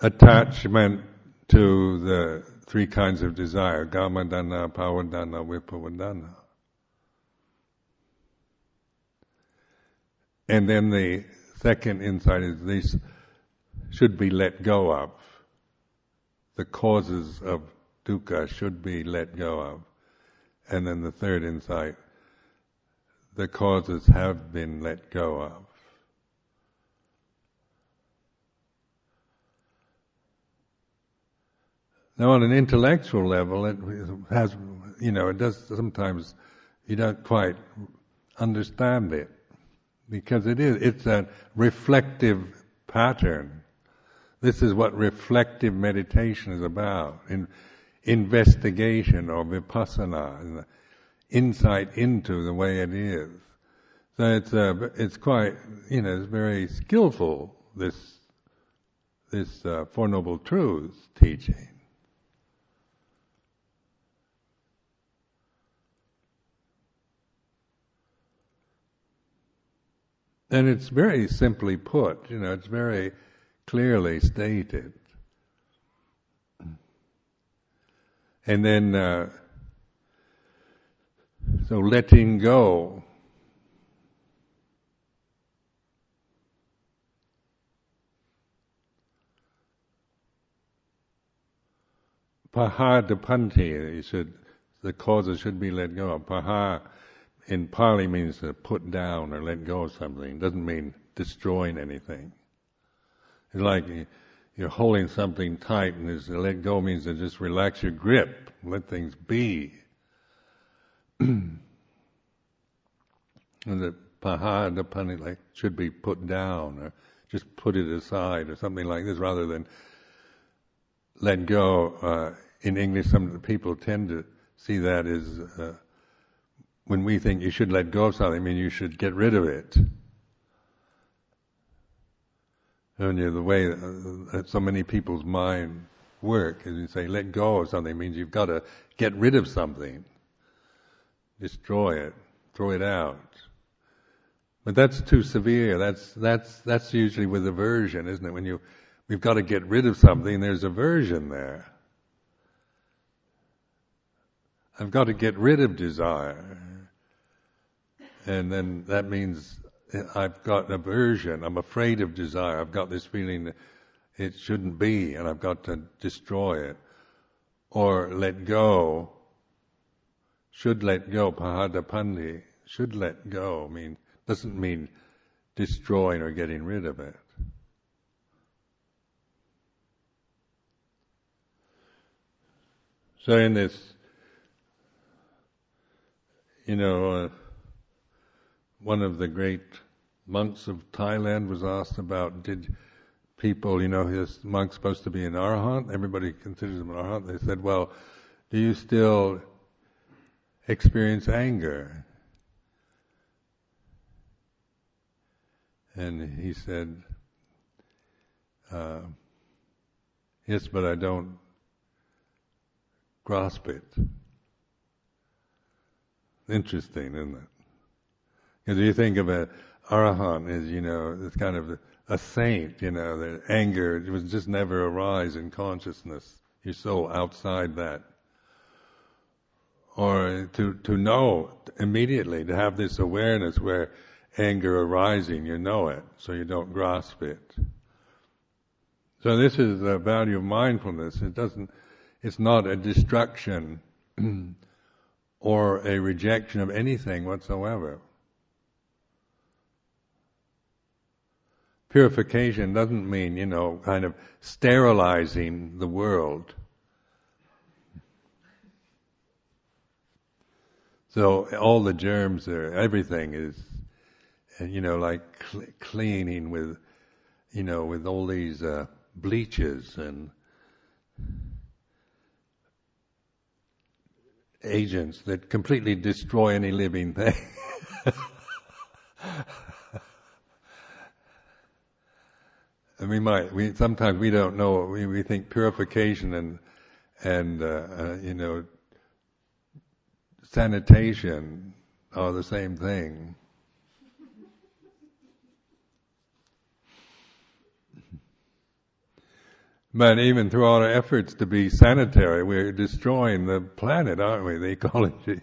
attachment to the three kinds of desire, kamatanha, bhavatanha, vibhavatanha. And then the second insight is these should be let go of. The causes of dukkha should be let go of. And then the third insight, the causes have been let go of. Now, on an intellectual level, it has, you know, it does sometimes you don't quite understand it, because it is, it's a reflective pattern. This is what reflective meditation is about. In investigation or vipassana, insight into the way it is. So it's uh, it's quite you know it's very skillful this this uh, Four Noble Truths teaching. And it's very simply put, you know, it's very clearly stated. And then, uh, so letting go. Pahatabbanti, he said, the causes should be let go. Paha in Pali means to put down or let go of something. It doesn't mean destroying anything. It's like you're holding something tight and is to let go means to just relax your grip, let things be. and the paha, the like, should be put down or just put it aside or something like this rather than let go. Uh, in English, some people tend to see that as uh, when we think you should let go of something, I mean you should get rid of it. And the way uh, that so many people's mind work is you say let go of something means you've got to get rid of something, destroy it, throw it out. But that's too severe. That's that's that's usually with aversion, isn't it? When you we've got to get rid of something, there's aversion there. I've got to get rid of desire and then that means I've got an aversion. I'm afraid of desire. I've got this feeling that it shouldn't be, and I've got to destroy it, or let go. Should let go. Pahatabbanti should let go. I mean doesn't mean destroying or getting rid of it. So in this, you know. Uh, one of the great monks of Thailand was asked about did people, you know, his monk's supposed to be an arahant. Everybody considers him an arahant. They said, well, do you still experience anger? And he said, uh, yes, but I don't grasp it. Interesting, isn't it? Because you think of an arahant as, you know, it's kind of a saint, you know, the anger, it was just never arise in consciousness. You're so outside that. Or to, to know immediately, to have this awareness where anger arising, you know it, so you don't grasp it. So this is the value of mindfulness. It doesn't, it's not a destruction or a rejection of anything whatsoever. Purification doesn't mean, you know, kind of sterilizing the world. So all the germs are, everything is, you know, like cl- cleaning with, you know, with all these uh, bleaches and agents that completely destroy any living thing. and we might we sometimes we don't know we we think purification and and uh, uh, you know sanitation are the same thing. But even through our efforts to be sanitary, we're destroying the planet, aren't we? The ecology.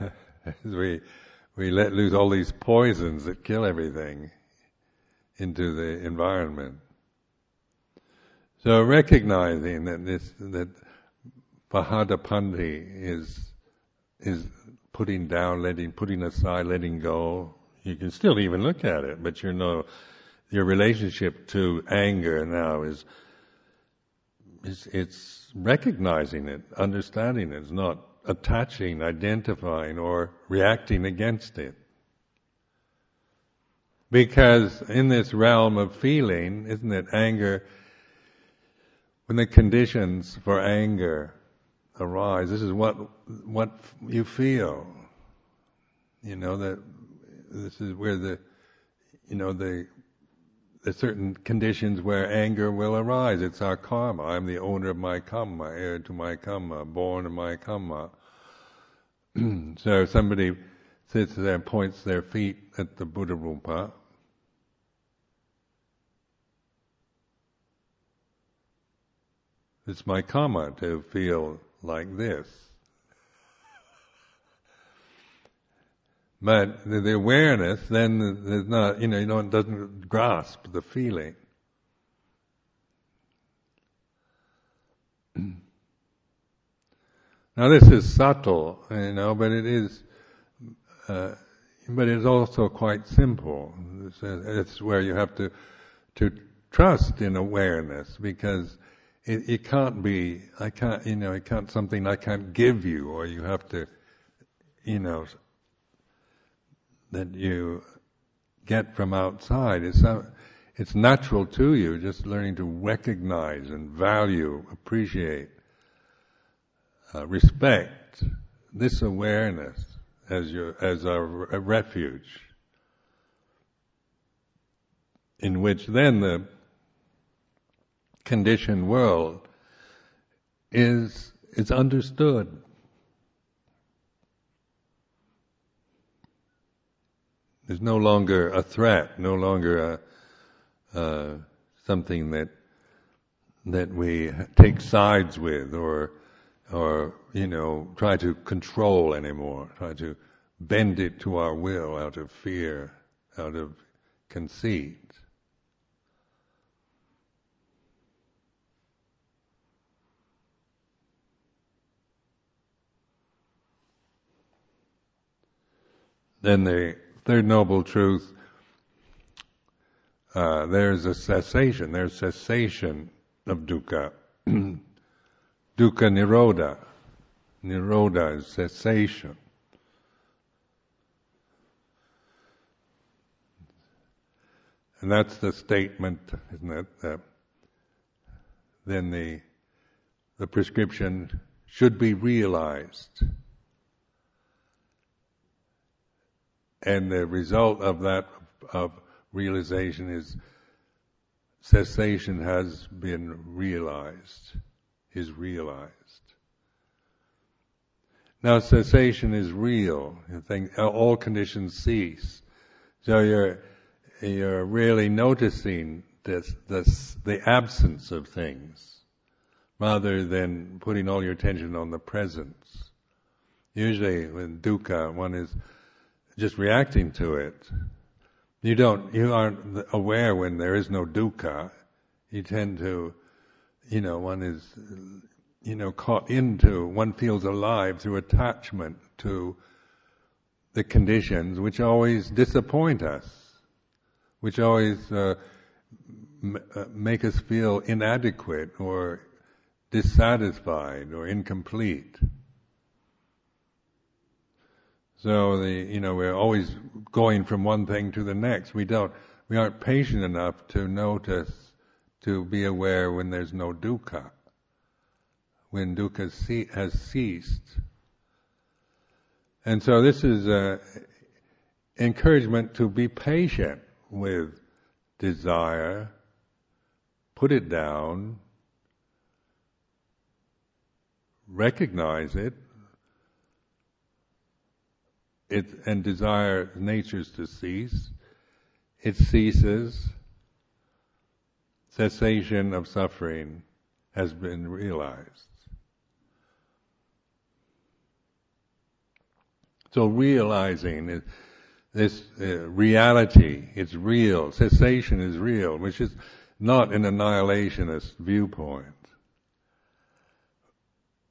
As we we let loose all these poisons that kill everything into the environment. So recognizing that this that Pahatabbanti is is putting down, letting putting aside, letting go. You can still even look at it, but you know your relationship to anger now is is it's recognizing it, understanding it. It's not attaching, identifying, or reacting against it. Because in this realm of feeling, isn't it, anger, when the conditions for anger arise, this is what, what you feel. You know, that this is where the, you know, the, the certain conditions where anger will arise. It's our karma. I'm the owner of my karma, heir to my karma, born of my karma. so somebody sits there and points their feet at the Buddha Rupa, It's my karma to feel like this. But the, the awareness, then there's not, you know, you know, it doesn't grasp the feeling. now this is subtle, you know, but it is, uh, but it's also quite simple. It's, it's where you have to to trust in awareness because it, it can't be, I can't, you know, it can't something I can't give you, or you have to, you know, that you get from outside. It's, it's natural to you, just learning to recognize and value, appreciate, uh, respect this awareness as your as a refuge, in which then the conditioned world is is understood. There's no longer a threat, no longer a, uh, something that that we take sides with, or or you know try to control anymore, try to bend it to our will out of fear, out of conceit. Then the third noble truth, uh, there's a cessation, there's cessation of dukkha. dukkha nirodha. Nirodha is cessation. And that's the statement, isn't it? That then the the prescription should be realized. And the result of that of realization is cessation has been realized, is realized. Now cessation is real. Think uh, all conditions cease. So you're you're really noticing this, this the absence of things rather than putting all your attention on the presence. Usually with dukkha one is just reacting to it. You don't, you aren't aware when there is no dukkha. You tend to, you know, one is, you know, caught into, one feels alive through attachment to the conditions which always disappoint us, which always uh, m- uh, make us feel inadequate or dissatisfied or incomplete. So the you know we're always going from one thing to the next. We don't we aren't patient enough to notice to be aware when there's no dukkha, when dukkha has ceased. And so this is a encouragement to be patient with desire, put it down, recognize it, it, and desire natures to cease, it ceases, cessation of suffering has been realized. So realizing this uh, reality, it's real, cessation is real, which is not an annihilationist viewpoint.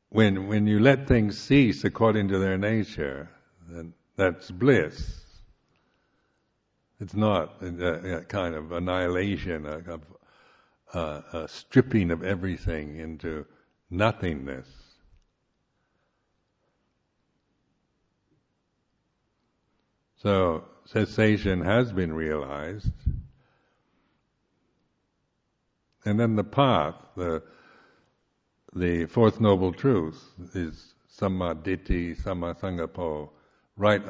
When, when you let things cease according to their nature, then that's bliss. It's not a, a kind of annihilation, a, a, a stripping of everything into nothingness. So cessation has been realized. And then the path, the the fourth noble truth is samma-ditthi, samma-sankappo, right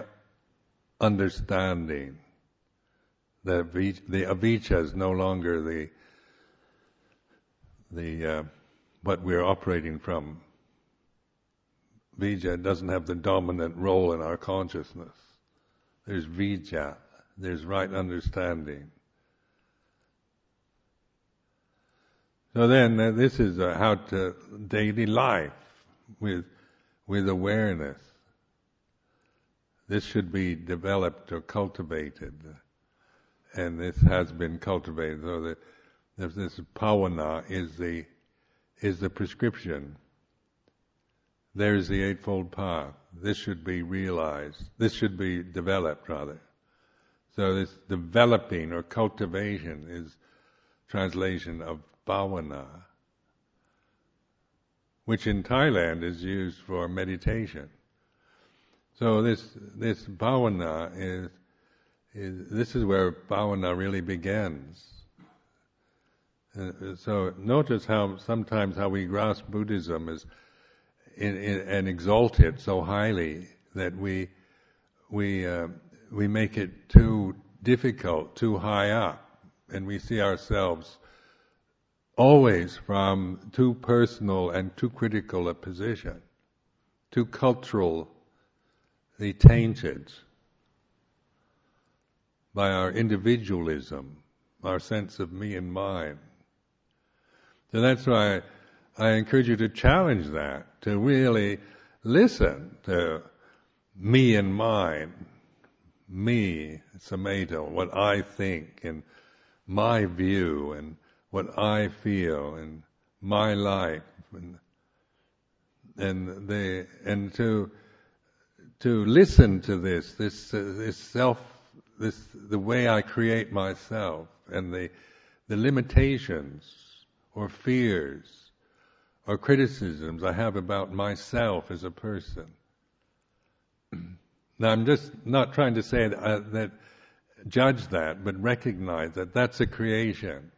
understanding. The, the avijja is no longer the, the, uh, what we're operating from. Vijja doesn't have the dominant role in our consciousness. There's vijja, there's right understanding. So then, uh, this is uh, how to daily life with with awareness. This should be developed or cultivated, and this has been cultivated. So that this bhavana is the is the prescription. There's the Eightfold Path. This should be realized. This should be developed, rather. So this developing or cultivation is translation of bhavana, which in Thailand is used for meditation. So this this bhavana is, is this is where bhavana really begins. Uh, so notice how sometimes how we grasp Buddhism is in, in, and exalt it so highly that we we uh, we make it too difficult, too high up, and we see ourselves always from too personal and too critical a position, too culturally tainted by our individualism, our sense of me and mine. So that's why I encourage you to challenge that, to really listen to me and mine, me, Sumedho, what I think and my view and what I feel and my life and and they and to to listen to this this uh, this self this the way I create myself and the the limitations or fears or criticisms I have about myself as a person. now I'm just not trying to say that, uh, that judge that, but recognize that that's a creation.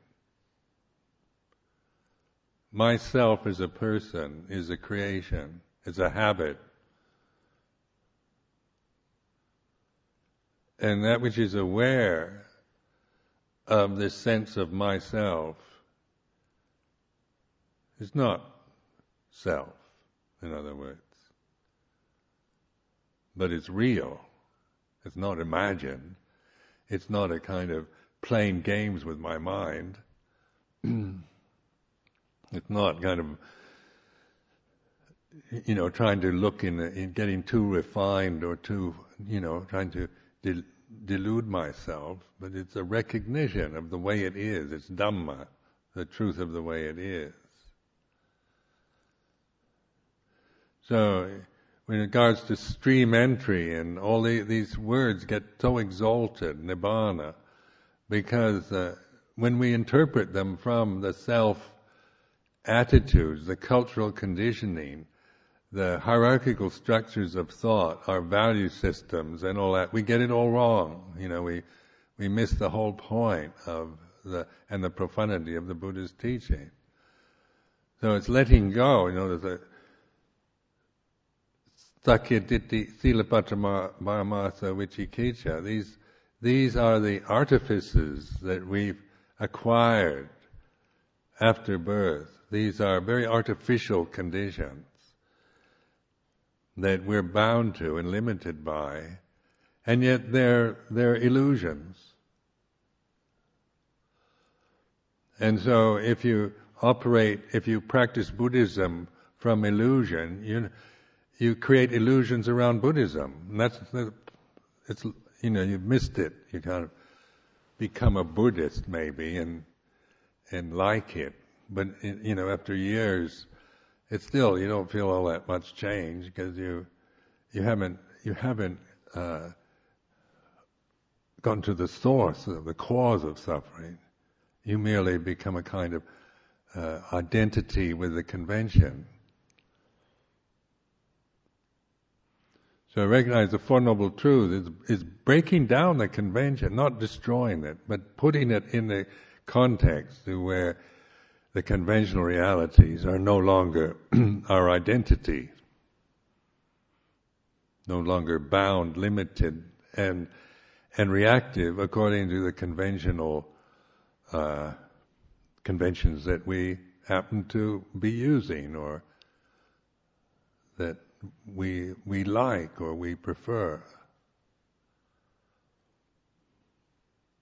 Myself as a person is a creation, is a habit. And that which is aware of this sense of myself is not self, in other words. But it's real. It's not imagined. It's not a kind of playing games with my mind. it's not kind of, you know, trying to look in, in getting too refined or too, you know, trying to del- delude myself, but it's a recognition of the way it is. It's Dhamma, the truth of the way it is. So, in regards to stream entry and all the, these words get so exalted, nibbana, because uh, when we interpret them from the self attitudes, the cultural conditioning, the hierarchical structures of thought, our value systems and all that, we get it all wrong. You know, we, we miss the whole point of the, and the profundity of the Buddha's teaching. So it's letting go, you know, there's a, Sakya Ditti Silabbata Paramasa Vicikiccha. These, these are the artifices that we've acquired after birth. These are very artificial conditions that we're bound to and limited by, and yet they're, they're illusions. And so if you operate, if you practice Buddhism from illusion, you, you create illusions around Buddhism. And that's, it's, you know, you've missed it. You kind of become a Buddhist maybe and, and like it. But, you know, after years, it's still, you don't feel all that much change because you, you haven't, you haven't, uh, gone to the source of the cause of suffering. You merely become a kind of uh, identity with the convention. So I recognize the Four Noble Truths is, is breaking down the convention, not destroying it, but putting it in the context where the conventional realities are no longer our identity, no longer bound, limited, and and reactive according to the conventional uh, conventions that we happen to be using or that we we like or we prefer.